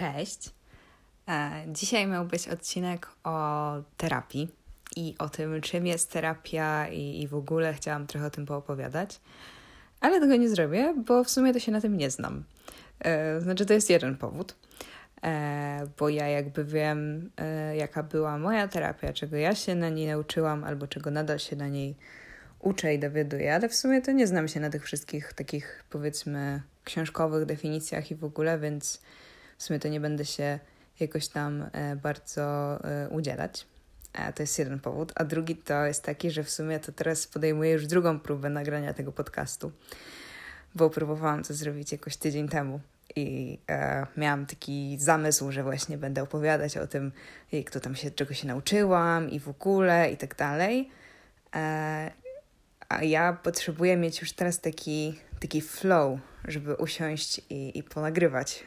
Cześć. E, dzisiaj miał być odcinek o terapii i o tym, czym jest terapia, i, i w ogóle chciałam trochę o tym poopowiadać, ale tego nie zrobię, bo w sumie to się na tym nie znam. E, znaczy, to jest jeden powód, e, bo ja jakby wiem, jaka była moja terapia, czego ja się na niej nauczyłam, albo czego nadal się na niej uczę i dowiaduję, ale w sumie to nie znam się na tych wszystkich takich, powiedzmy, książkowych definicjach i w ogóle, więc w sumie to nie będę się jakoś tam e, bardzo e, udzielać. To jest jeden powód. A drugi to jest taki, że w sumie to teraz podejmuję już drugą próbę nagrania tego podcastu, bo próbowałam to zrobić jakoś tydzień temu i e, miałam taki zamysł, że właśnie będę opowiadać o tym, jak to tam się, czego się nauczyłam i w ogóle i tak dalej. E, a ja potrzebuję mieć już teraz taki, taki flow, żeby usiąść i, i ponagrywać.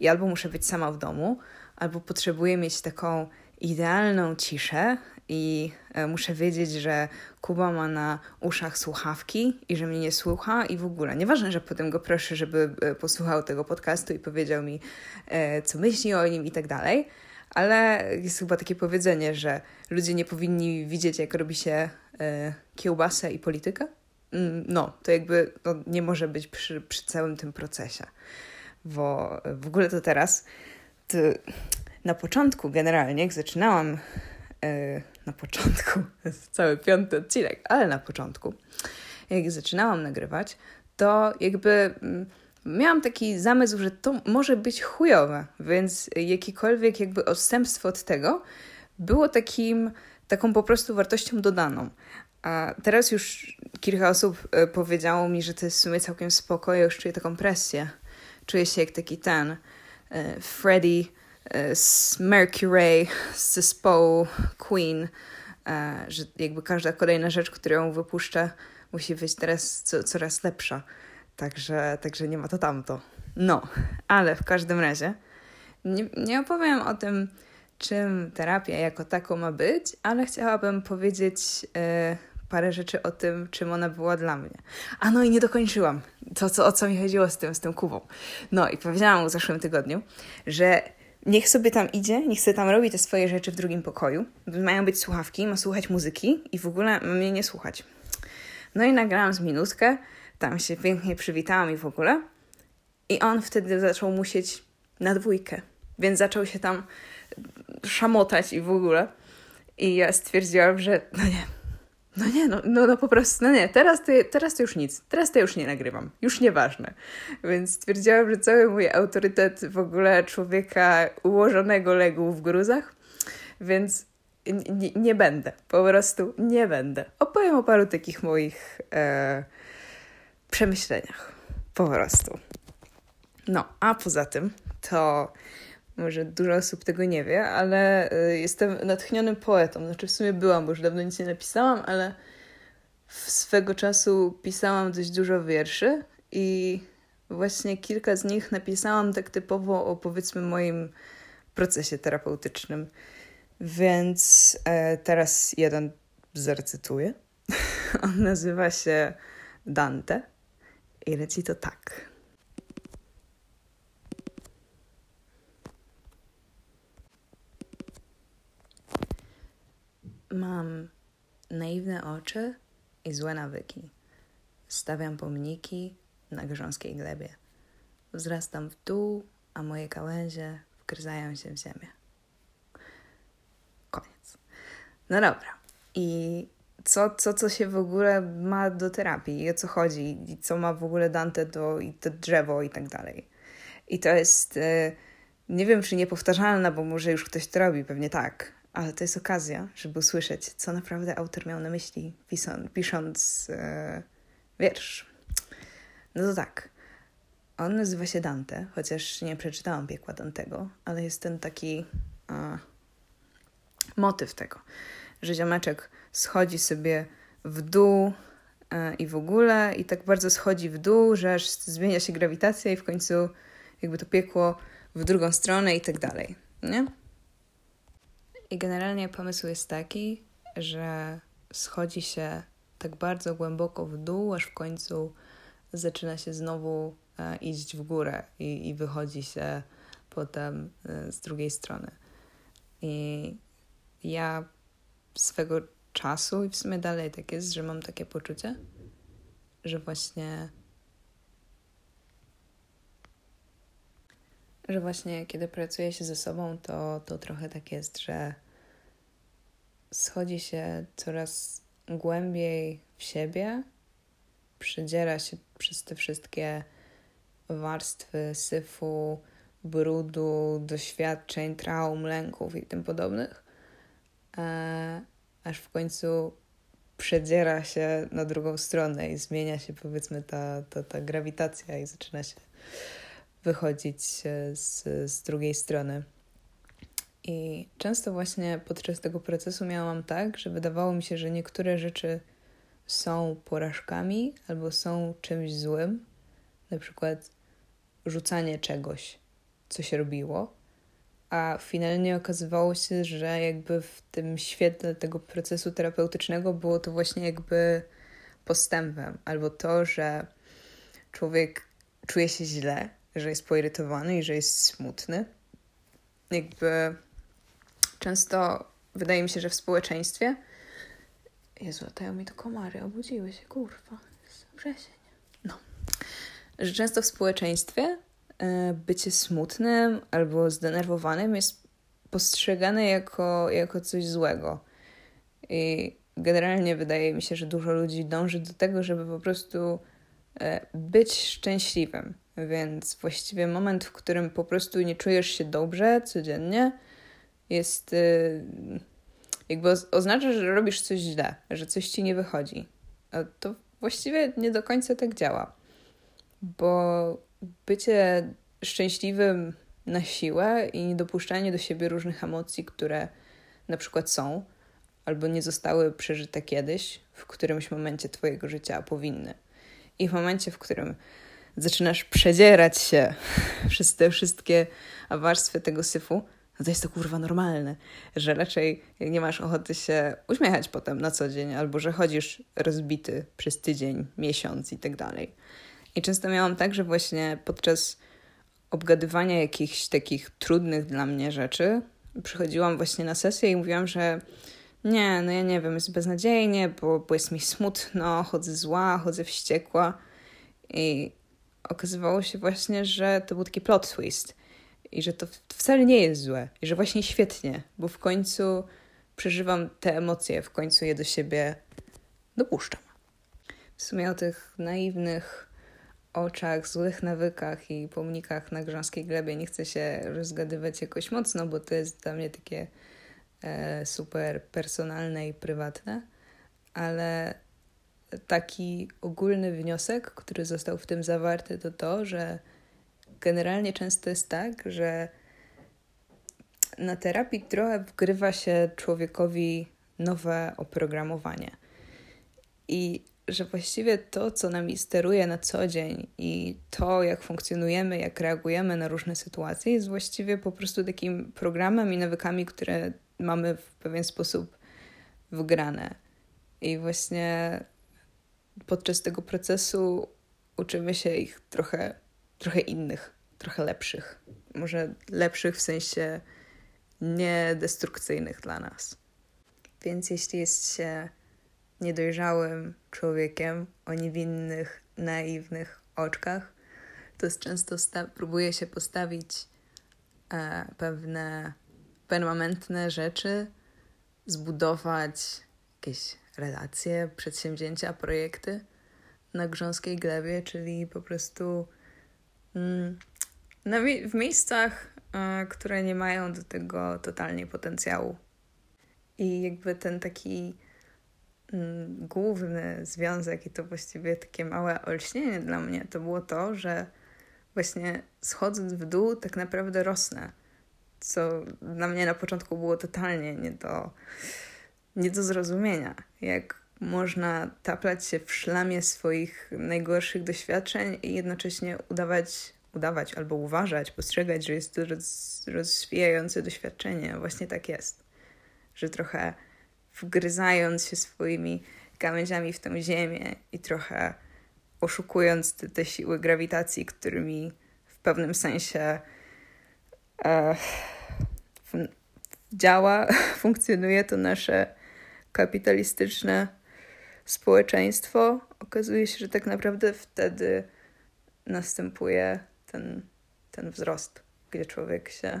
I albo muszę być sama w domu, albo potrzebuję mieć taką idealną ciszę i e, muszę wiedzieć, że Kuba ma na uszach słuchawki i że mnie nie słucha i w ogóle. Nieważne, że potem go proszę, żeby e, posłuchał tego podcastu i powiedział mi, e, co myśli o nim i tak dalej, ale jest chyba takie powiedzenie, że ludzie nie powinni widzieć, jak robi się kiełbasę i politykę. Mm, no, to jakby to nie może być przy, przy całym tym procesie. Bo w ogóle to teraz, to na początku generalnie, jak zaczynałam, yy, na początku, jest cały piąty odcinek, ale na początku, jak zaczynałam nagrywać, to jakby mm, miałam taki zamysł, że to może być chujowe, więc jakiekolwiek jakby odstępstwo od tego było takim, taką po prostu wartością dodaną. A teraz już kilka osób e, powiedziało mi, że to jest w sumie całkiem spoko, ja już czuję taką presję. Czuję się jak taki ten e, Freddie e, z Mercury z zespołu Queen, że jakby każda kolejna rzecz, którą wypuszczę, musi być teraz co, coraz lepsza. Także, także nie ma to tamto. No, ale w każdym razie nie, nie opowiem o tym, czym terapia jako taką ma być, ale chciałabym powiedzieć parę rzeczy o tym, czym ona była dla mnie. A no i nie dokończyłam to, co, o co mi chodziło z tym, z tym Kubą. No i powiedziałam mu w zeszłym tygodniu, że niech sobie tam idzie, niech sobie tam robi te swoje rzeczy w drugim pokoju. Mają być słuchawki, ma słuchać muzyki i w ogóle ma mnie nie słuchać. No i nagrałam z minutkę, tam się pięknie przywitałam i w ogóle. I on wtedy zaczął musieć na dwójkę, więc zaczął się tam szamotać i w ogóle. I ja stwierdziłam, że no nie, no nie, no, no, no po prostu, no nie, teraz to, teraz to już nic, teraz to już nie nagrywam, już nieważne. Więc stwierdziłam, że cały mój autorytet w ogóle człowieka ułożonego legł w gruzach, więc nie, nie będę, po prostu nie będę. Opowiem o paru takich moich e, przemyśleniach, po prostu. No, a poza tym to może dużo osób tego nie wie, ale y, jestem natchnionym poetą. Znaczy w sumie byłam, bo już dawno nic nie napisałam, ale swego czasu pisałam dość dużo wierszy i właśnie kilka z nich napisałam tak typowo o powiedzmy moim procesie terapeutycznym. Więc e, teraz jeden zarecytuję. On nazywa się Dante i leci to tak. Mam naiwne oczy i złe nawyki. Stawiam pomniki na grząskiej glebie. Wzrastam w dół, a moje gałęzie wgryzają się w ziemię. Koniec. No dobra. I co, co, co się w ogóle ma do terapii i o co chodzi i co ma w ogóle Dante do i to drzewo i tak dalej. I to jest, e, nie wiem czy niepowtarzalne, bo może już ktoś to robi, pewnie tak, ale to jest okazja, żeby usłyszeć, co naprawdę autor miał na myśli, pisząc, pisząc e, wiersz. No to tak. On nazywa się Dante, chociaż nie przeczytałam piekła Dantego, ale jest ten taki motyw tego, że ziomeczek schodzi sobie w dół e, i w ogóle i tak bardzo schodzi w dół, że aż zmienia się grawitacja i w końcu jakby to piekło w drugą stronę i tak dalej, nie? I generalnie pomysł jest taki, że schodzi się tak bardzo głęboko w dół, aż w końcu zaczyna się znowu e, iść w górę i, i wychodzi się potem e, z drugiej strony. I ja swego czasu i w sumie dalej tak jest, że mam takie poczucie, że właśnie że właśnie kiedy pracuje się ze sobą, to, to trochę tak jest, że schodzi się coraz głębiej w siebie, przedziera się przez te wszystkie warstwy syfu, brudu, doświadczeń, traum, lęków i tym podobnych, e, aż w końcu przedziera się na drugą stronę i zmienia się powiedzmy ta, ta, ta grawitacja i zaczyna się wychodzić z, z drugiej strony. I często właśnie podczas tego procesu miałam tak, że wydawało mi się, że niektóre rzeczy są porażkami albo są czymś złym, na przykład rzucanie czegoś, co się robiło, a finalnie okazywało się, że jakby w tym świetle tego procesu terapeutycznego było to właśnie jakby postępem, albo to, że człowiek czuje się źle, że jest poirytowany i że jest smutny. Jakby często wydaje mi się, że w społeczeństwie. Jezu, latają mi to komary, obudziły się, kurwa, jest wrzesień. No. Że często w społeczeństwie e, bycie smutnym albo zdenerwowanym jest postrzegane jako, jako coś złego. I generalnie wydaje mi się, że dużo ludzi dąży do tego, żeby po prostu e, być szczęśliwym. Więc właściwie moment, w którym po prostu nie czujesz się dobrze codziennie, jest y, jakby oznacza, że robisz coś źle, że coś ci nie wychodzi. A to właściwie nie do końca tak działa, bo bycie szczęśliwym na siłę i niedopuszczanie do siebie różnych emocji, które na przykład są albo nie zostały przeżyte kiedyś, w którymś momencie Twojego życia powinny. I w momencie, w którym zaczynasz przedzierać się przez te wszystkie warstwy tego syfu, no to jest to kurwa normalne, że raczej nie masz ochoty się uśmiechać potem na co dzień, albo że chodzisz rozbity przez tydzień, miesiąc i tak dalej. I często miałam tak, że właśnie podczas obgadywania jakichś takich trudnych dla mnie rzeczy, przychodziłam właśnie na sesję i mówiłam, że nie, no ja nie wiem, jest beznadziejnie, bo, bo jest mi smutno, chodzę zła, chodzę wściekła. I okazywało się właśnie, że to był taki plot twist i że to wcale nie jest złe i że właśnie świetnie, bo w końcu przeżywam te emocje, w końcu je do siebie dopuszczam. W sumie o tych naiwnych oczach, złych nawykach i pomnikach na grząskiej glebie nie chcę się rozgadywać jakoś mocno, bo to jest dla mnie takie e, super personalne i prywatne, ale taki ogólny wniosek, który został w tym zawarty, to to, że generalnie często jest tak, że na terapii trochę wgrywa się człowiekowi nowe oprogramowanie. I że właściwie to, co nami steruje na co dzień i to, jak funkcjonujemy, jak reagujemy na różne sytuacje, jest właściwie po prostu takim programem i nawykami, które mamy w pewien sposób wgrane. I właśnie podczas tego procesu uczymy się ich trochę, trochę innych, trochę lepszych. Może lepszych w sensie niedestrukcyjnych dla nas. Więc jeśli jest się niedojrzałym człowiekiem o niewinnych, naiwnych oczkach, to często próbuje się postawić e, pewne permanentne rzeczy, zbudować jakieś relacje, przedsięwzięcia, projekty na grząskiej glebie, czyli po prostu mm, w miejscach, y, które nie mają do tego totalnie potencjału. I jakby ten taki mm, główny związek i to właściwie takie małe olśnienie dla mnie to było to, że właśnie schodząc w dół tak naprawdę rosnę. Co dla mnie na początku było totalnie nie do nie do zrozumienia, jak można taplać się w szlamie swoich najgorszych doświadczeń i jednocześnie udawać, udawać albo uważać, postrzegać, że jest to roz, rozwijające doświadczenie. Właśnie tak jest, że trochę wgryzając się swoimi gałęziami w tę ziemię i trochę oszukując te, te siły grawitacji, którymi w pewnym sensie e, działa, funkcjonuje to nasze kapitalistyczne społeczeństwo, okazuje się, że tak naprawdę wtedy następuje ten, ten wzrost, gdzie człowiek się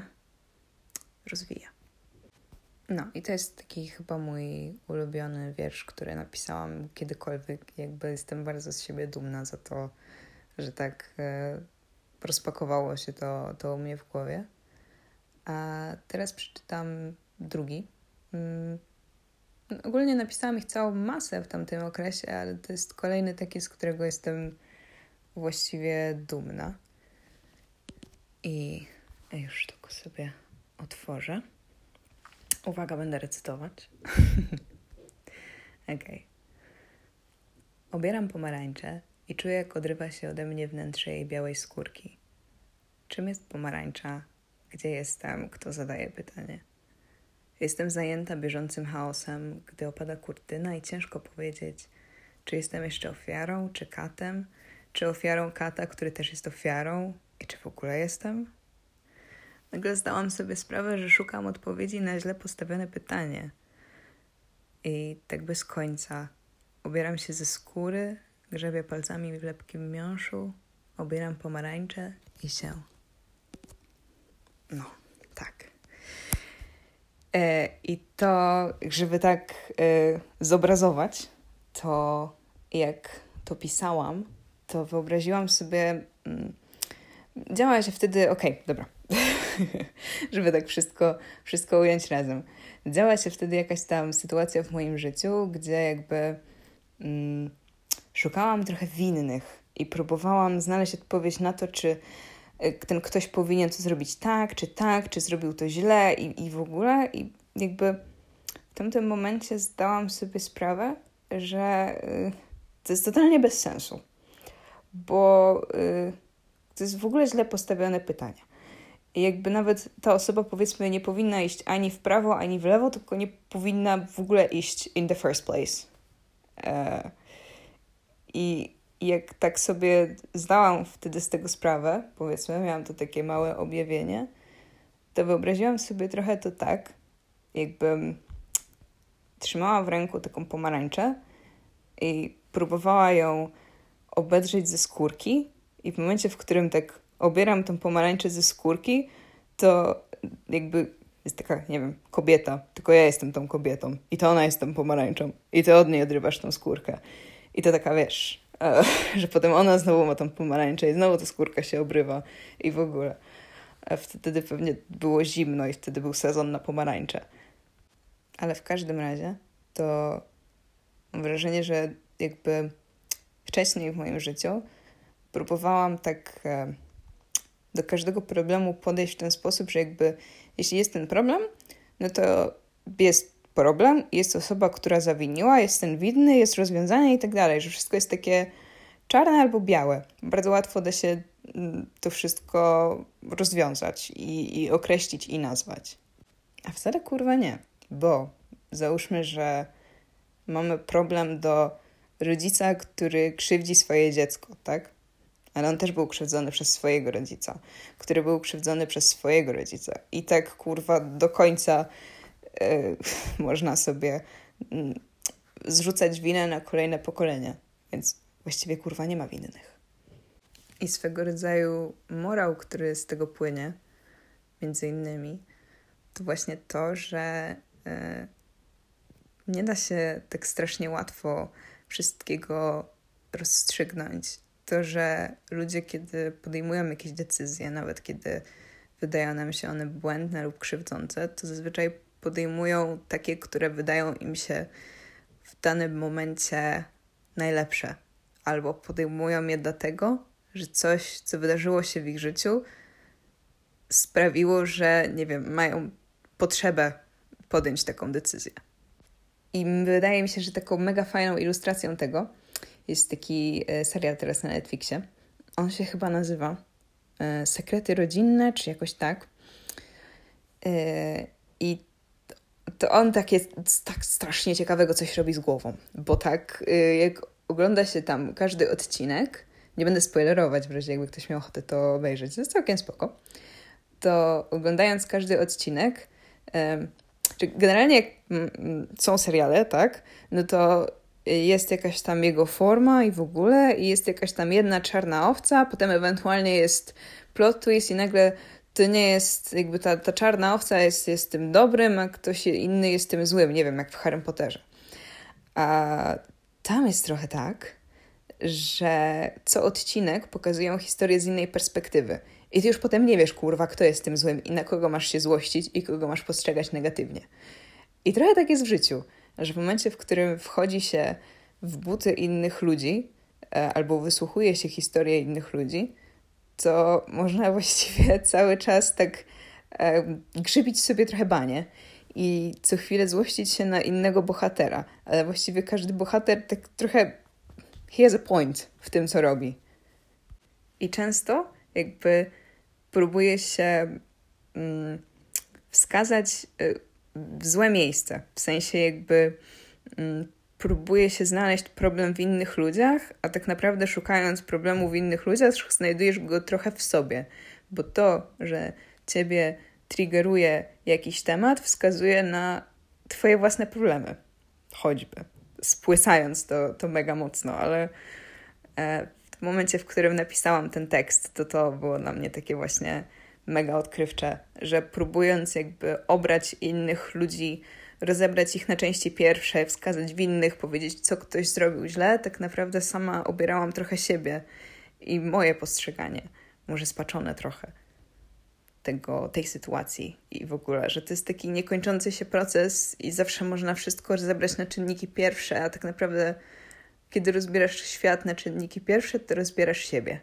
rozwija. No i to jest taki chyba mój ulubiony wiersz, który napisałam kiedykolwiek. Jakby jestem bardzo z siebie dumna za to, że tak e, rozpakowało się to, to u mnie w głowie. A teraz przeczytam drugi. Ogólnie napisałam ich całą masę w tamtym okresie, ale to jest kolejny taki, z którego jestem właściwie dumna. I już tylko sobie otworzę. Uwaga, będę recytować. Okej. Okay. Obieram pomarańcze i czuję, jak odrywa się ode mnie wnętrze jej białej skórki. Czym jest pomarańcza? Gdzie jestem? Kto zadaje pytanie? Jestem zajęta bieżącym chaosem, gdy opada kurtyna i ciężko powiedzieć, czy jestem jeszcze ofiarą, czy katem, czy ofiarą kata, który też jest ofiarą i czy w ogóle jestem? Nagle zdałam sobie sprawę, że szukam odpowiedzi na źle postawione pytanie. I tak bez końca ubieram się ze skóry, grzebię palcami w lepkim miąższu, obieram pomarańcze i się. No, tak. E, I to, żeby tak e, zobrazować to, jak to pisałam, to wyobraziłam sobie. Mm, działała się wtedy, okej, okay, dobra, żeby tak wszystko, wszystko ująć razem. Działa się wtedy jakaś tam sytuacja w moim życiu, gdzie jakby mm, szukałam trochę winnych i próbowałam znaleźć odpowiedź na to, czy ten ktoś powinien to zrobić tak, czy tak, czy zrobił to źle i, i w ogóle. I jakby w tamtym momencie zdałam sobie sprawę, że y, to jest totalnie bez sensu, bo y, to jest w ogóle źle postawione pytanie. I jakby nawet ta osoba, powiedzmy, nie powinna iść ani w prawo, ani w lewo, tylko nie powinna w ogóle iść in the first place. E, I jak tak sobie zdałam wtedy z tego sprawę, powiedzmy, miałam to takie małe objawienie, to wyobraziłam sobie trochę to tak, jakbym trzymała w ręku taką pomarańczę i próbowała ją obedrzeć ze skórki i w momencie, w którym tak obieram tą pomarańczę ze skórki, to jakby jest taka, nie wiem, kobieta, tylko ja jestem tą kobietą i to ona jest tą pomarańczą i ty od niej odrywasz tą skórkę. I to taka, wiesz, że potem ona znowu ma tą pomarańczę i znowu ta skórka się obrywa i w ogóle. Wtedy pewnie było zimno i wtedy był sezon na pomarańcze. Ale w każdym razie to mam wrażenie, że jakby wcześniej w moim życiu próbowałam tak e, do każdego problemu podejść w ten sposób, że jakby jeśli jest ten problem, no to jest problem, jest osoba, która zawiniła, jest ten winny, jest rozwiązanie i tak dalej, że wszystko jest takie czarne albo białe. Bardzo łatwo da się mm, to wszystko rozwiązać i, i określić i nazwać. A wcale kurwa nie, bo załóżmy, że mamy problem do rodzica, który krzywdzi swoje dziecko, tak? ale on też był krzywdzony przez swojego rodzica, który był krzywdzony przez swojego rodzica. I tak kurwa do końca można sobie yy, zrzucać winę na kolejne pokolenia. Więc właściwie kurwa nie ma winnych. I swego rodzaju morał, który z tego płynie, między innymi, to właśnie to, że yy, nie da się tak strasznie łatwo wszystkiego rozstrzygnąć to, że ludzie, kiedy podejmują jakieś decyzje, nawet kiedy wydają nam się one błędne lub krzywdzące, to zazwyczaj podejmują takie, które wydają im się w danym momencie najlepsze, albo podejmują je dlatego, że coś, co wydarzyło się w ich życiu, sprawiło, że nie wiem, mają potrzebę podjąć taką decyzję. I wydaje mi się, że taką mega fajną ilustracją tego jest taki e, serial teraz na Netflixie. On się chyba nazywa e, Sekrety rodzinne, czy jakoś tak. E, I to on tak jest tak strasznie ciekawego coś robi z głową, bo tak jak ogląda się tam każdy odcinek, nie będę spoilerować w razie jakby ktoś miał ochotę to obejrzeć, to jest całkiem spoko, to oglądając każdy odcinek, generalnie jak są seriale, tak, no to jest jakaś tam jego forma i w ogóle, i jest jakaś tam jedna czarna owca, potem ewentualnie jest plot twist i nagle to nie jest, jakby ta, ta czarna owca jest, jest tym dobrym, a ktoś inny jest tym złym, nie wiem, jak w Harry Potterze. A tam jest trochę tak, że co odcinek pokazują historię z innej perspektywy. I ty już potem nie wiesz, kurwa, kto jest tym złym i na kogo masz się złościć i kogo masz postrzegać negatywnie. I trochę tak jest w życiu, że w momencie, w którym wchodzi się w buty innych ludzi e, albo wysłuchuje się historii innych ludzi, to można właściwie cały czas tak e, grzybić sobie trochę banie i co chwilę złościć się na innego bohatera, ale właściwie każdy bohater tak trochę he has a point w tym, co robi. I często jakby próbuje się mm, wskazać y, w złe miejsce, w sensie jakby mm, próbuje się znaleźć problem w innych ludziach, a tak naprawdę szukając problemu w innych ludziach, znajdujesz go trochę w sobie, bo to, że ciebie triggeruje jakiś temat, wskazuje na twoje własne problemy, choćby, spłysając to, to mega mocno, ale e, w momencie, w którym napisałam ten tekst, to to było dla mnie takie właśnie mega odkrywcze, że próbując jakby obrać innych ludzi rozebrać ich na części pierwsze, wskazać winnych, powiedzieć, co ktoś zrobił źle, tak naprawdę sama obierałam trochę siebie i moje postrzeganie, może spaczone trochę tego, tej sytuacji i w ogóle, że to jest taki niekończący się proces i zawsze można wszystko rozebrać na czynniki pierwsze, a tak naprawdę kiedy rozbierasz świat na czynniki pierwsze, to rozbierasz siebie.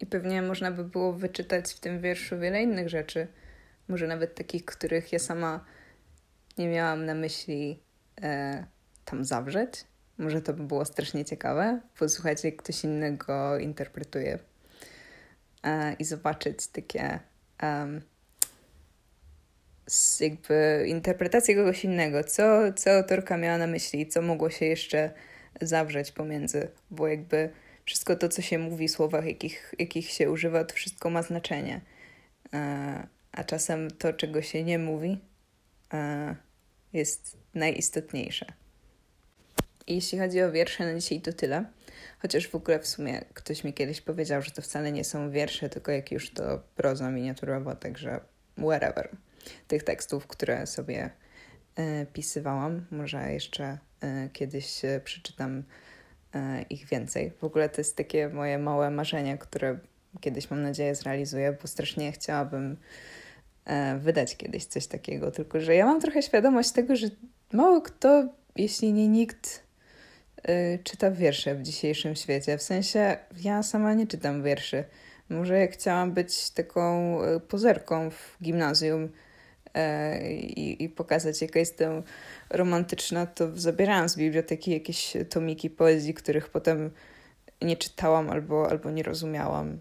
I pewnie można by było wyczytać w tym wierszu wiele innych rzeczy, może nawet takich, których ja sama nie miałam na myśli e, tam zawrzeć. Może to by było strasznie ciekawe, posłuchać jak ktoś innego interpretuje e, i zobaczyć takie um, jakby interpretację kogoś innego, co, co autorka miała na myśli, co mogło się jeszcze zawrzeć pomiędzy, bo jakby wszystko to, co się mówi, słowach, jakich, jakich się używa, to wszystko ma znaczenie. E, a czasem to, czego się nie mówi, jest najistotniejsze. Jeśli chodzi o wiersze na dzisiaj, to tyle. Chociaż w ogóle w sumie ktoś mi kiedyś powiedział, że to wcale nie są wiersze, tylko jak już to proza miniaturowa, także wherever. Tych tekstów, które sobie e, pisywałam, może jeszcze e, kiedyś e, przeczytam e, ich więcej. W ogóle to jest takie moje małe marzenie, które kiedyś mam nadzieję zrealizuję, bo strasznie chciałabym wydać kiedyś coś takiego, tylko że ja mam trochę świadomość tego, że mało kto, jeśli nie nikt, e, czyta wiersze w dzisiejszym świecie. W sensie ja sama nie czytam wierszy. Może jak chciałam być taką e, pozerką w gimnazjum i, i pokazać, jaka jestem romantyczna, to zabierałam z biblioteki jakieś tomiki poezji, których potem nie czytałam albo, albo nie rozumiałam.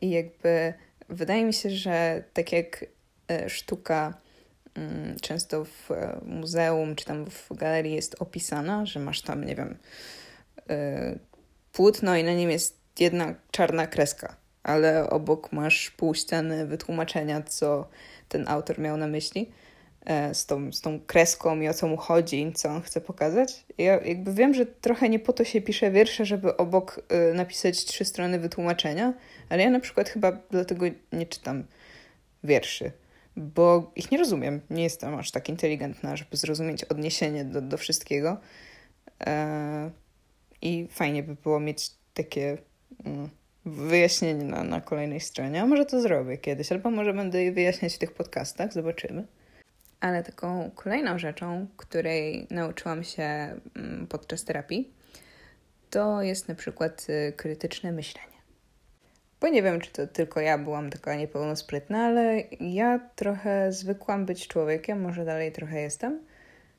I jakby Wydaje mi się, że tak jak e, sztuka mm, często w e, muzeum czy tam w galerii jest opisana, że masz tam, nie wiem, e, płótno i na nim jest jedna czarna kreska, ale obok masz pół ściany wytłumaczenia, co ten autor miał na myśli z tą, z tą kreską i o co mu chodzi, co on chce pokazać. Ja jakby wiem, że trochę nie po to się pisze wiersze, żeby obok napisać trzy strony wytłumaczenia, ale ja na przykład chyba dlatego nie czytam wierszy, bo ich nie rozumiem. Nie jestem aż tak inteligentna, żeby zrozumieć odniesienie do, do wszystkiego. Eee, I fajnie by było mieć takie mm, wyjaśnienie na, na kolejnej stronie. A może to zrobię kiedyś, albo może będę je wyjaśniać w tych podcastach, zobaczymy. Ale taką kolejną rzeczą, której nauczyłam się mm, podczas terapii, to jest na przykład y, krytyczne myślenie. Bo nie wiem, czy to tylko ja byłam taka niepełnosprytna, ale ja trochę zwykłam być człowiekiem, może dalej trochę jestem,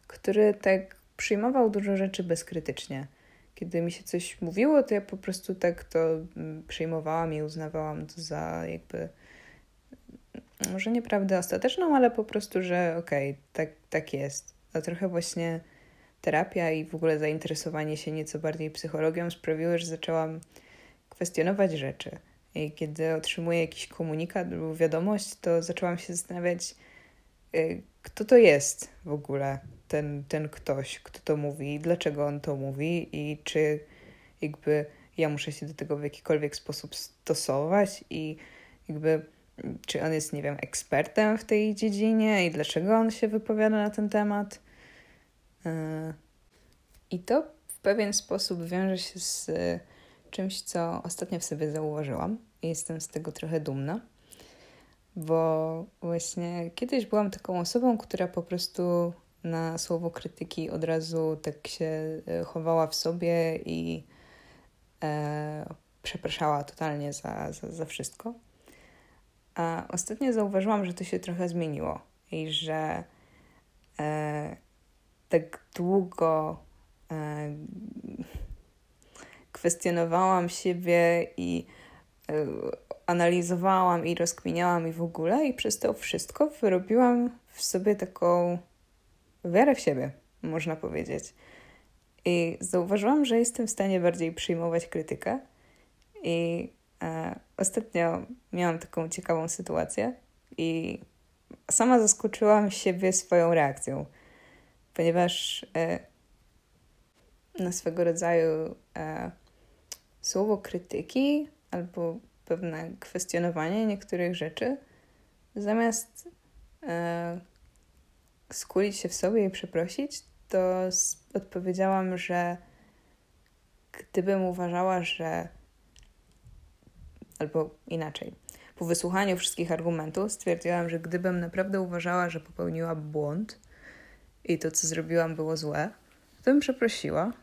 który tak przyjmował dużo rzeczy bezkrytycznie. Kiedy mi się coś mówiło, to ja po prostu tak to mm, przyjmowałam i uznawałam to za jakby może nieprawdę ostateczną, ale po prostu, że okej, okay, tak, tak jest. A trochę właśnie terapia i w ogóle zainteresowanie się nieco bardziej psychologią sprawiły, że zaczęłam kwestionować rzeczy kiedy otrzymuję jakiś komunikat lub wiadomość, to zaczęłam się zastanawiać, y, kto to jest w ogóle, ten, ten ktoś, kto to mówi, dlaczego on to mówi i czy jakby ja muszę się do tego w jakikolwiek sposób stosować i jakby czy on jest, nie wiem, ekspertem w tej dziedzinie i dlaczego on się wypowiada na ten temat. E, I to w pewien sposób wiąże się z czymś, co ostatnio w sobie zauważyłam i jestem z tego trochę dumna, bo właśnie kiedyś byłam taką osobą, która po prostu na słowo krytyki od razu tak się e, chowała w sobie i e, przepraszała totalnie za, za, za wszystko. A ostatnio zauważyłam, że to się trochę zmieniło i że e, tak długo e, kwestionowałam siebie i e, analizowałam i rozkminiałam i w ogóle i przez to wszystko wyrobiłam w sobie taką wiarę w siebie, można powiedzieć. I zauważyłam, że jestem w stanie bardziej przyjmować krytykę i e, ostatnio miałam taką ciekawą sytuację i sama zaskoczyłam siebie swoją reakcją, ponieważ e, na swego rodzaju e, słowo krytyki albo pewne kwestionowanie niektórych rzeczy, zamiast e, skulić się w sobie i przeprosić, to odpowiedziałam, że gdybym uważała, że albo inaczej. Po wysłuchaniu wszystkich argumentów stwierdziłam, że gdybym naprawdę uważała, że popełniła błąd i to, co zrobiłam, było złe, to bym przeprosiła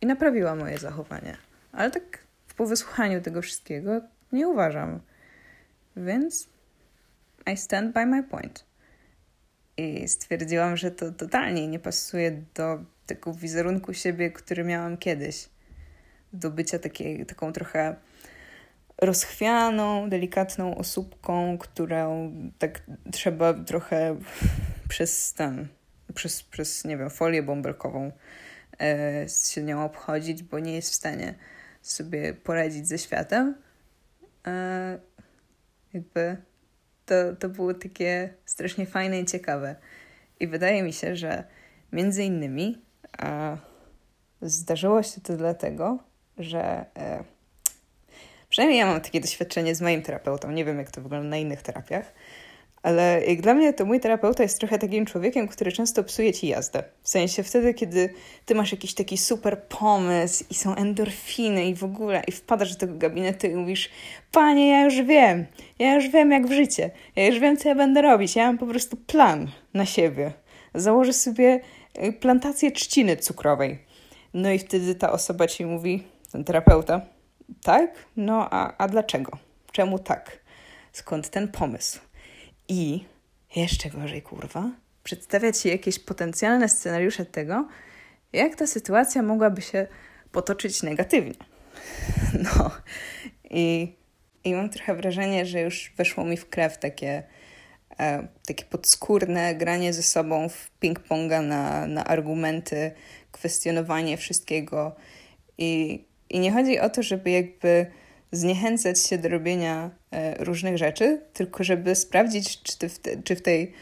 i naprawiła moje zachowanie. Ale tak po wysłuchaniu tego wszystkiego nie uważam. Więc I stand by my point. I stwierdziłam, że to totalnie nie pasuje do tego wizerunku siebie, który miałam kiedyś. Do bycia takiej, taką trochę rozchwianą, delikatną osóbką, którą tak trzeba trochę przez ten, przez, przez nie wiem, folię bąbelkową e, się nią obchodzić, bo nie jest w stanie sobie poradzić ze światem. E, jakby to, to było takie strasznie fajne i ciekawe. I wydaje mi się, że między innymi e, zdarzyło się to dlatego, że e, Przynajmniej ja mam takie doświadczenie z moim terapeutą. Nie wiem, jak to wygląda na innych terapiach. Ale jak dla mnie to mój terapeuta jest trochę takim człowiekiem, który często psuje ci jazdę. W sensie wtedy, kiedy ty masz jakiś taki super pomysł i są endorfiny i w ogóle i wpadasz do tego gabinetu i mówisz Panie, ja już wiem, ja już wiem jak w życie, ja już wiem co ja będę robić, ja mam po prostu plan na siebie. Założę sobie y, plantację trzciny cukrowej. No i wtedy ta osoba ci mówi, ten terapeuta, tak? No a, a dlaczego? Czemu tak? Skąd ten pomysł? I jeszcze gorzej, kurwa, przedstawiać ci jakieś potencjalne scenariusze tego, jak ta sytuacja mogłaby się potoczyć negatywnie. No i, i mam trochę wrażenie, że już weszło mi w krew takie, e, takie podskórne granie ze sobą w ping-ponga na, na argumenty, kwestionowanie wszystkiego i i nie chodzi o to, żeby jakby zniechęcać się do robienia e, różnych rzeczy, tylko żeby sprawdzić, czy, w, te, czy w tej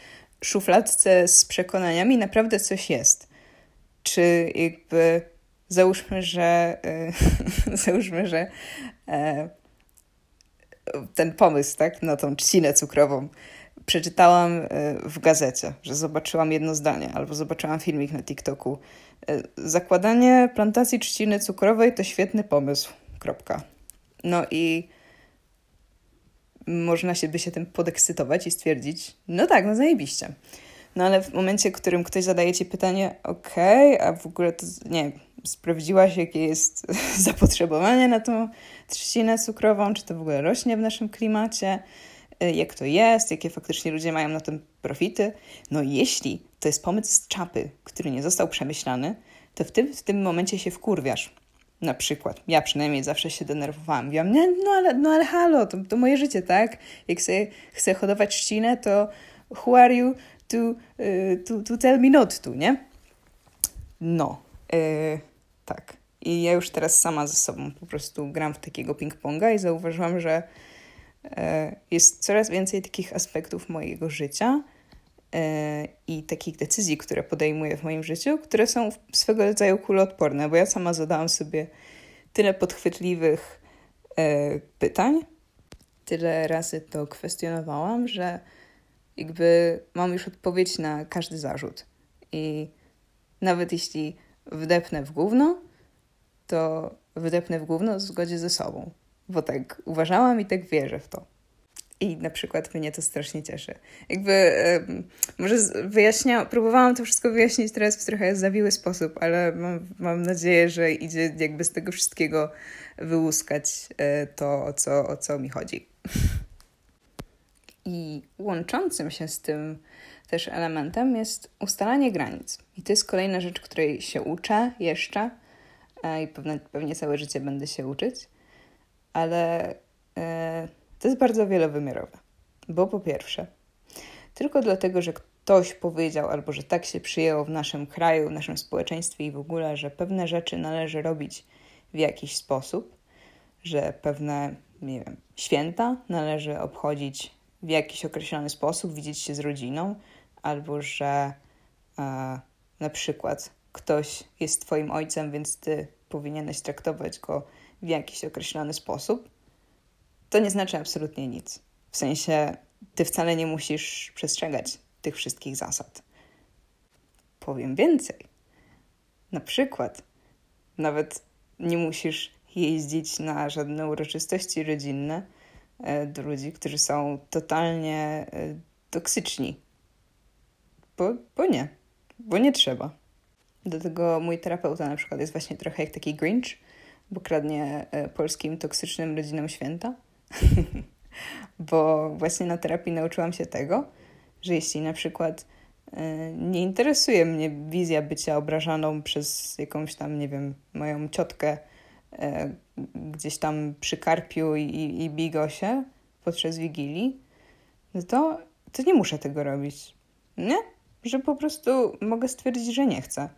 szufladce z przekonaniami naprawdę coś jest. Czy jakby załóżmy, że e, załóżmy, że e, ten pomysł, tak, na tą trzcinę cukrową przeczytałam w gazecie, że zobaczyłam jedno zdanie, albo zobaczyłam filmik na TikToku, zakładanie plantacji trzciny cukrowej to świetny pomysł. Kropka. No i można się by się tym podekscytować i stwierdzić, no tak, no zajebiście. No ale w momencie, w którym ktoś zadaje ci pytanie, okej, okay, a w ogóle to, nie sprawdziłaś, jakie jest zapotrzebowanie na tą trzcinę cukrową, czy to w ogóle rośnie w naszym klimacie, e, jak to jest, jakie faktycznie ludzie mają na tym profity. No jeśli to jest pomysł z czapy, który nie został przemyślany, to w tym, w tym momencie się wkurwiasz. Na przykład, ja przynajmniej zawsze się denerwowałam. Mówiłam, nie, no ale, no ale halo, to, to moje życie, tak? Jak sobie chcę hodować trzcinę, to who are you to, uh, to, to tell me not to, nie? No, yy, tak. I ja już teraz sama ze sobą po prostu gram w takiego ping-ponga i zauważyłam, że e, jest coraz więcej takich aspektów mojego życia i takich decyzji, które podejmuję w moim życiu, które są swego rodzaju kuloodporne, bo ja sama zadałam sobie tyle podchwytliwych e, pytań, tyle razy to kwestionowałam, że jakby mam już odpowiedź na każdy zarzut. I nawet jeśli wdepnę w gówno, to wydepnę w gówno w zgodzie ze sobą. Bo tak uważałam i tak wierzę w to. I na przykład mnie to strasznie cieszy. Jakby, e, może wyjaśnia, próbowałam to wszystko wyjaśnić teraz w trochę zawiły sposób, ale mam, mam nadzieję, że idzie jakby z tego wszystkiego wyłuskać e, to, o co, o co mi chodzi. I łączącym się z tym też elementem jest ustalanie granic. I to jest kolejna rzecz, której się uczę jeszcze i pewnie, pewnie całe życie będę się uczyć, ale e, to jest bardzo wielowymiarowe. Bo po pierwsze, tylko dlatego, że ktoś powiedział albo że tak się przyjęło w naszym kraju, w naszym społeczeństwie i w ogóle, że pewne rzeczy należy robić w jakiś sposób, że pewne, nie wiem, święta należy obchodzić w jakiś określony sposób, widzieć się z rodziną, albo że e, na przykład ktoś jest Twoim ojcem, więc Ty powinieneś traktować go w jakiś określony sposób, to nie znaczy absolutnie nic. W sensie, Ty wcale nie musisz przestrzegać tych wszystkich zasad. Powiem więcej. Na przykład, nawet nie musisz jeździć na żadne uroczystości rodzinne e, do ludzi, którzy są totalnie e, toksyczni. Bo, bo nie, bo nie trzeba. Do tego mój terapeuta na przykład jest właśnie trochę jak taki Grinch, bo kradnie e, polskim toksycznym rodzinom święta. bo właśnie na terapii nauczyłam się tego, że jeśli na przykład e, nie interesuje mnie wizja bycia obrażaną przez jakąś tam, nie wiem, moją ciotkę e, gdzieś tam przy Karpiu i, i Bigosie podczas Wigilii, no to, to nie muszę tego robić. Nie? Że po prostu mogę stwierdzić, że nie chcę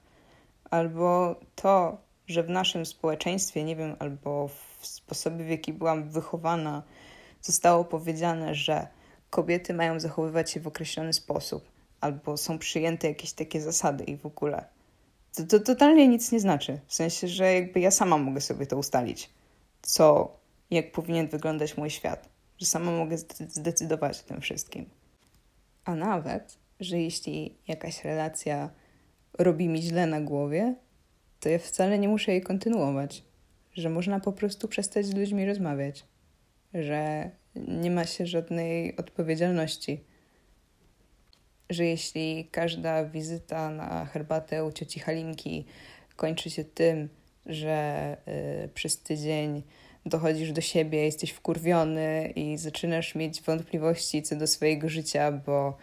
albo to, że w naszym społeczeństwie, nie wiem, albo w sposobie, w jaki byłam wychowana, zostało powiedziane, że kobiety mają zachowywać się w określony sposób, albo są przyjęte jakieś takie zasady i w ogóle. To, to totalnie nic nie znaczy. W sensie, że jakby ja sama mogę sobie to ustalić, co, jak powinien wyglądać mój świat, że sama mogę zdecydować o tym wszystkim. A nawet, że jeśli jakaś relacja robi mi źle na głowie, to ja wcale nie muszę jej kontynuować. Że można po prostu przestać z ludźmi rozmawiać. Że nie ma się żadnej odpowiedzialności. Że jeśli każda wizyta na herbatę u cioci Halinki kończy się tym, że y, przez tydzień dochodzisz do siebie, jesteś wkurwiony i zaczynasz mieć wątpliwości co do swojego życia, bo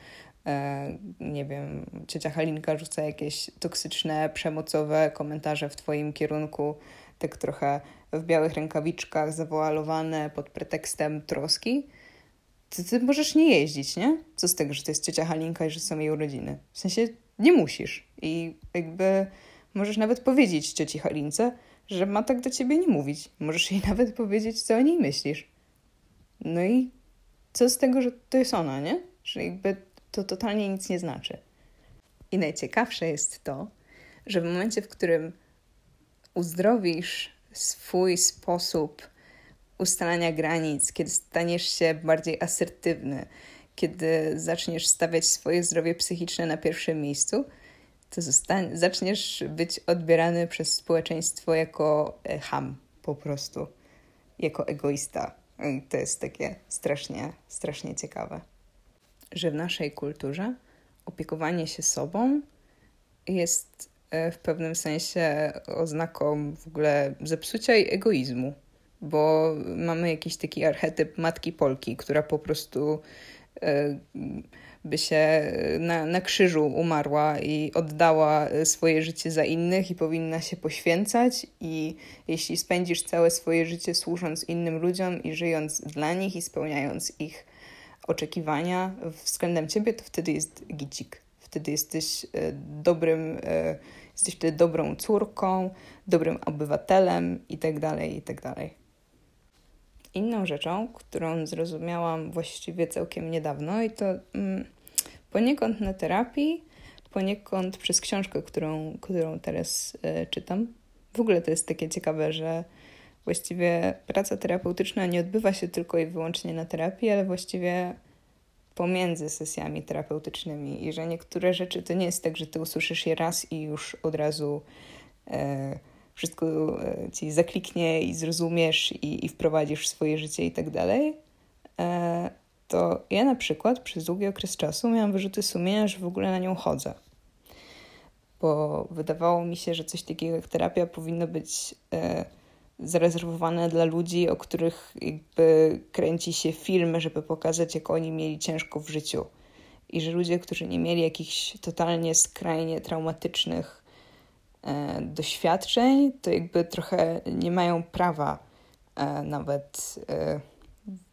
E, nie wiem, ciocia Halinka rzuca jakieś toksyczne, przemocowe komentarze w Twoim kierunku, tak trochę w białych rękawiczkach, zawoalowane pod pretekstem troski, to ty możesz nie jeździć, nie? Co z tego, że to jest ciocia Halinka i że są jej urodziny? W sensie nie musisz. I jakby możesz nawet powiedzieć cioci Halince, że ma tak do ciebie nie mówić. Możesz jej nawet powiedzieć, co o niej myślisz. No i co z tego, że to jest ona, nie? Że jakby to totalnie nic nie znaczy. I najciekawsze jest to, że w momencie, w którym uzdrowisz swój sposób ustalania granic, kiedy staniesz się bardziej asertywny, kiedy zaczniesz stawiać swoje zdrowie psychiczne na pierwszym miejscu, to zaczniesz być odbierany przez społeczeństwo jako e, ham po prostu, jako egoista. To jest takie strasznie, strasznie ciekawe że w naszej kulturze opiekowanie się sobą jest w pewnym sensie oznaką w ogóle zepsucia i egoizmu, bo mamy jakiś taki archetyp matki Polki, która po prostu e, by się na, na krzyżu umarła i oddała swoje życie za innych i powinna się poświęcać i jeśli spędzisz całe swoje życie służąc innym ludziom i żyjąc dla nich i spełniając ich oczekiwania względem ciebie, to wtedy jest gicik. Wtedy jesteś e, dobrym, e, Jesteś wtedy dobrą córką, dobrym obywatelem itd., tak itd. Tak Inną rzeczą, którą zrozumiałam właściwie całkiem niedawno i to mm, poniekąd na terapii, poniekąd przez książkę, którą, którą teraz y, czytam. W ogóle to jest takie ciekawe, że właściwie praca terapeutyczna nie odbywa się tylko i wyłącznie na terapii, ale właściwie pomiędzy sesjami terapeutycznymi i że niektóre rzeczy to nie jest tak, że ty usłyszysz je raz i już od razu e, wszystko e, ci zakliknie i zrozumiesz i, i wprowadzisz w swoje życie i tak dalej. E, to ja na przykład przez długi okres czasu miałam wyrzuty sumienia, że w ogóle na nią chodzę. Bo wydawało mi się, że coś takiego jak terapia powinno być e, zarezerwowane dla ludzi, o których jakby kręci się film, żeby pokazać, jak oni mieli ciężko w życiu. I że ludzie, którzy nie mieli jakichś totalnie skrajnie traumatycznych e, doświadczeń, to jakby trochę nie mają prawa e, nawet e,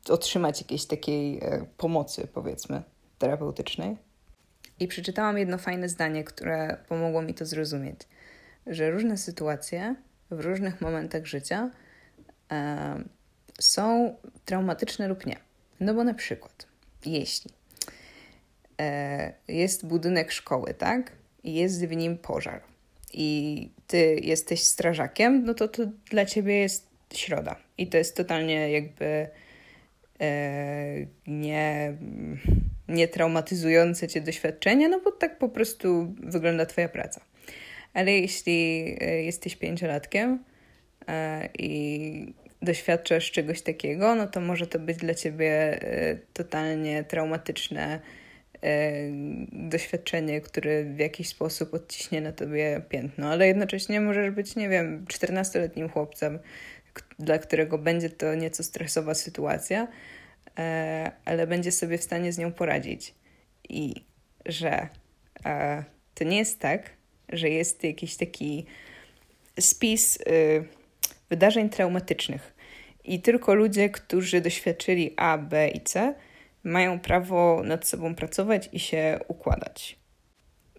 otrzymać jakiejś takiej e, pomocy, powiedzmy, terapeutycznej. I przeczytałam jedno fajne zdanie, które pomogło mi to zrozumieć, że różne sytuacje w różnych momentach życia e, są traumatyczne lub nie. No bo na przykład, jeśli e, jest budynek szkoły, tak? I jest w nim pożar i ty jesteś strażakiem, no to to dla ciebie jest środa. I to jest totalnie jakby e, nie, nie traumatyzujące cię doświadczenie, no bo tak po prostu wygląda twoja praca. Ale jeśli e, jesteś pięciolatkiem e, i doświadczasz czegoś takiego, no to może to być dla ciebie e, totalnie traumatyczne doświadczenie, które w jakiś sposób odciśnie na tobie piętno, ale jednocześnie możesz być, nie wiem, 14-letnim chłopcem, dla którego będzie to nieco stresowa sytuacja, ale będzie sobie w stanie z nią poradzić. I że to nie jest tak, że jest jakiś taki spis y, wydarzeń traumatycznych. I tylko ludzie, którzy doświadczyli A, B i C, mają prawo nad sobą pracować i się układać.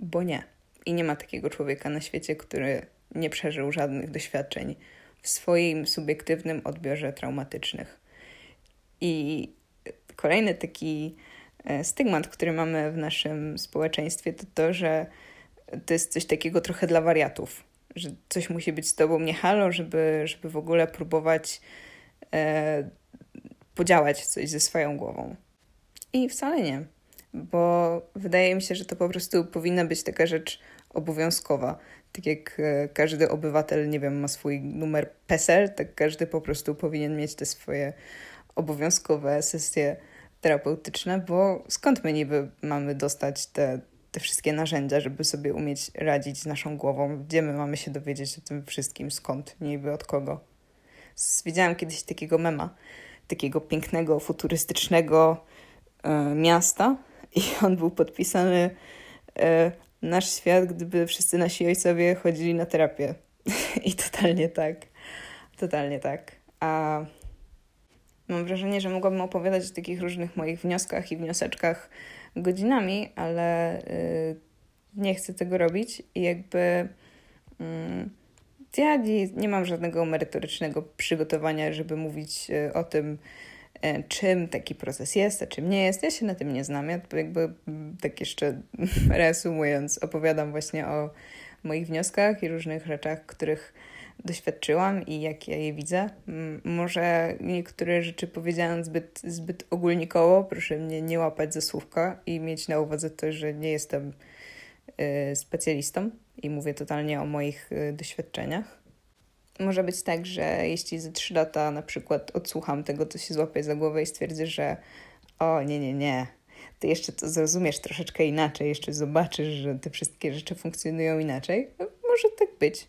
Bo nie. I nie ma takiego człowieka na świecie, który nie przeżył żadnych doświadczeń w swoim subiektywnym odbiorze traumatycznych. I kolejny taki e, stygmat, który mamy w naszym społeczeństwie, to to, że to jest coś takiego trochę dla wariatów, że coś musi być z tobą nie halo, żeby, żeby w ogóle próbować e, podziałać coś ze swoją głową. I wcale nie, bo wydaje mi się, że to po prostu powinna być taka rzecz obowiązkowa. Tak jak e, każdy obywatel, nie wiem, ma swój numer PESEL, tak każdy po prostu powinien mieć te swoje obowiązkowe sesje terapeutyczne, bo skąd my niby mamy dostać te te wszystkie narzędzia, żeby sobie umieć radzić z naszą głową. Gdzie my mamy się dowiedzieć o tym wszystkim, skąd, niby od kogo. Widziałam kiedyś takiego mema, takiego pięknego, futurystycznego e, miasta i on był podpisany e, nasz świat, gdyby wszyscy nasi ojcowie chodzili na terapię. I totalnie tak. Totalnie tak. A mam wrażenie, że mogłabym opowiadać o takich różnych moich wnioskach i wnioseczkach godzinami, ale y, nie chcę tego robić i jakby mm, ja nie, nie mam żadnego merytorycznego przygotowania, żeby mówić y, o tym, y, czym taki proces jest, a czym nie jest. Ja się na tym nie znam. Ja jakby mm, tak jeszcze reasumując, opowiadam właśnie o moich wnioskach i różnych rzeczach, których doświadczyłam i jak ja je widzę. Może niektóre rzeczy powiedziałam zbyt, zbyt ogólnikowo, proszę mnie nie łapać za słówka i mieć na uwadze to, że nie jestem y, specjalistą i mówię totalnie o moich y, doświadczeniach. Może być tak, że jeśli za trzy lata na przykład odsłucham tego, co się złapie za głowę i stwierdzę, że o nie, nie, nie, ty jeszcze to zrozumiesz troszeczkę inaczej, jeszcze zobaczysz, że te wszystkie rzeczy funkcjonują inaczej. Może tak być.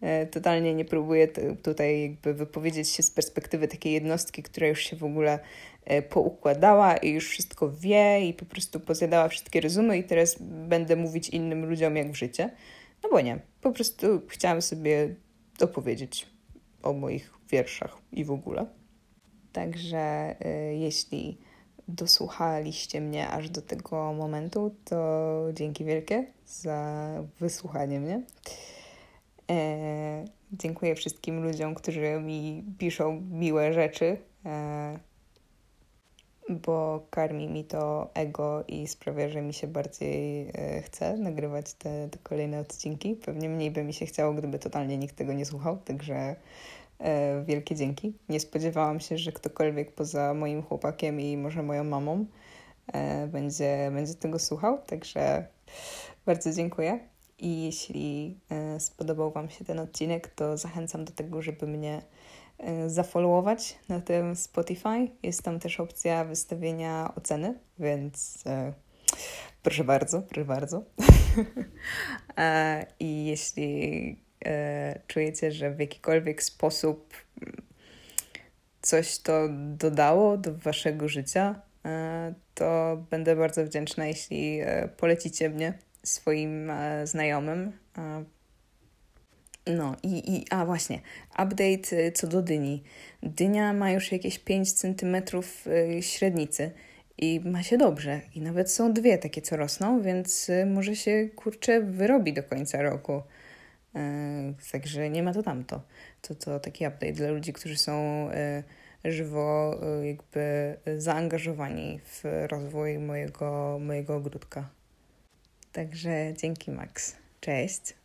E, totalnie nie próbuję tutaj jakby wypowiedzieć się z perspektywy takiej jednostki, która już się w ogóle e, poukładała i już wszystko wie i po prostu pozjadała wszystkie rozumy i teraz będę mówić innym ludziom jak w życie. No bo nie, po prostu chciałam sobie opowiedzieć o moich wierszach i w ogóle. Także y, jeśli dosłuchaliście mnie aż do tego momentu, to dzięki wielkie za wysłuchanie mnie. E, dziękuję wszystkim ludziom, którzy mi piszą miłe rzeczy, e, bo karmi mi to ego i sprawia, że mi się bardziej e, chce nagrywać te, te kolejne odcinki. Pewnie mniej by mi się chciało, gdyby totalnie nikt tego nie słuchał, także E, wielkie dzięki. Nie spodziewałam się, że ktokolwiek poza moim chłopakiem i może moją mamą e, będzie, będzie tego słuchał, także bardzo dziękuję. I jeśli e, spodobał Wam się ten odcinek, to zachęcam do tego, żeby mnie zafollowować na tym Spotify. Jest tam też opcja wystawienia oceny, więc proszę bardzo, proszę bardzo. I jeśli e, czujecie, że w jakikolwiek sposób coś to dodało do waszego życia, e, to będę bardzo wdzięczna, jeśli e, polecicie mnie swoim e, znajomym. E, no i, i a właśnie, update e, co do dyni. Dynia ma już jakieś 5 cm średnicy i ma się dobrze. I nawet są dwie takie, co rosną, więc może się kurczę wyrobi do końca roku. E, także nie ma to tamto. To, to taki update dla ludzi, którzy są e, żywo e, jakby zaangażowani w rozwój mojego, mojego ogródka. Także dzięki Max. Cześć.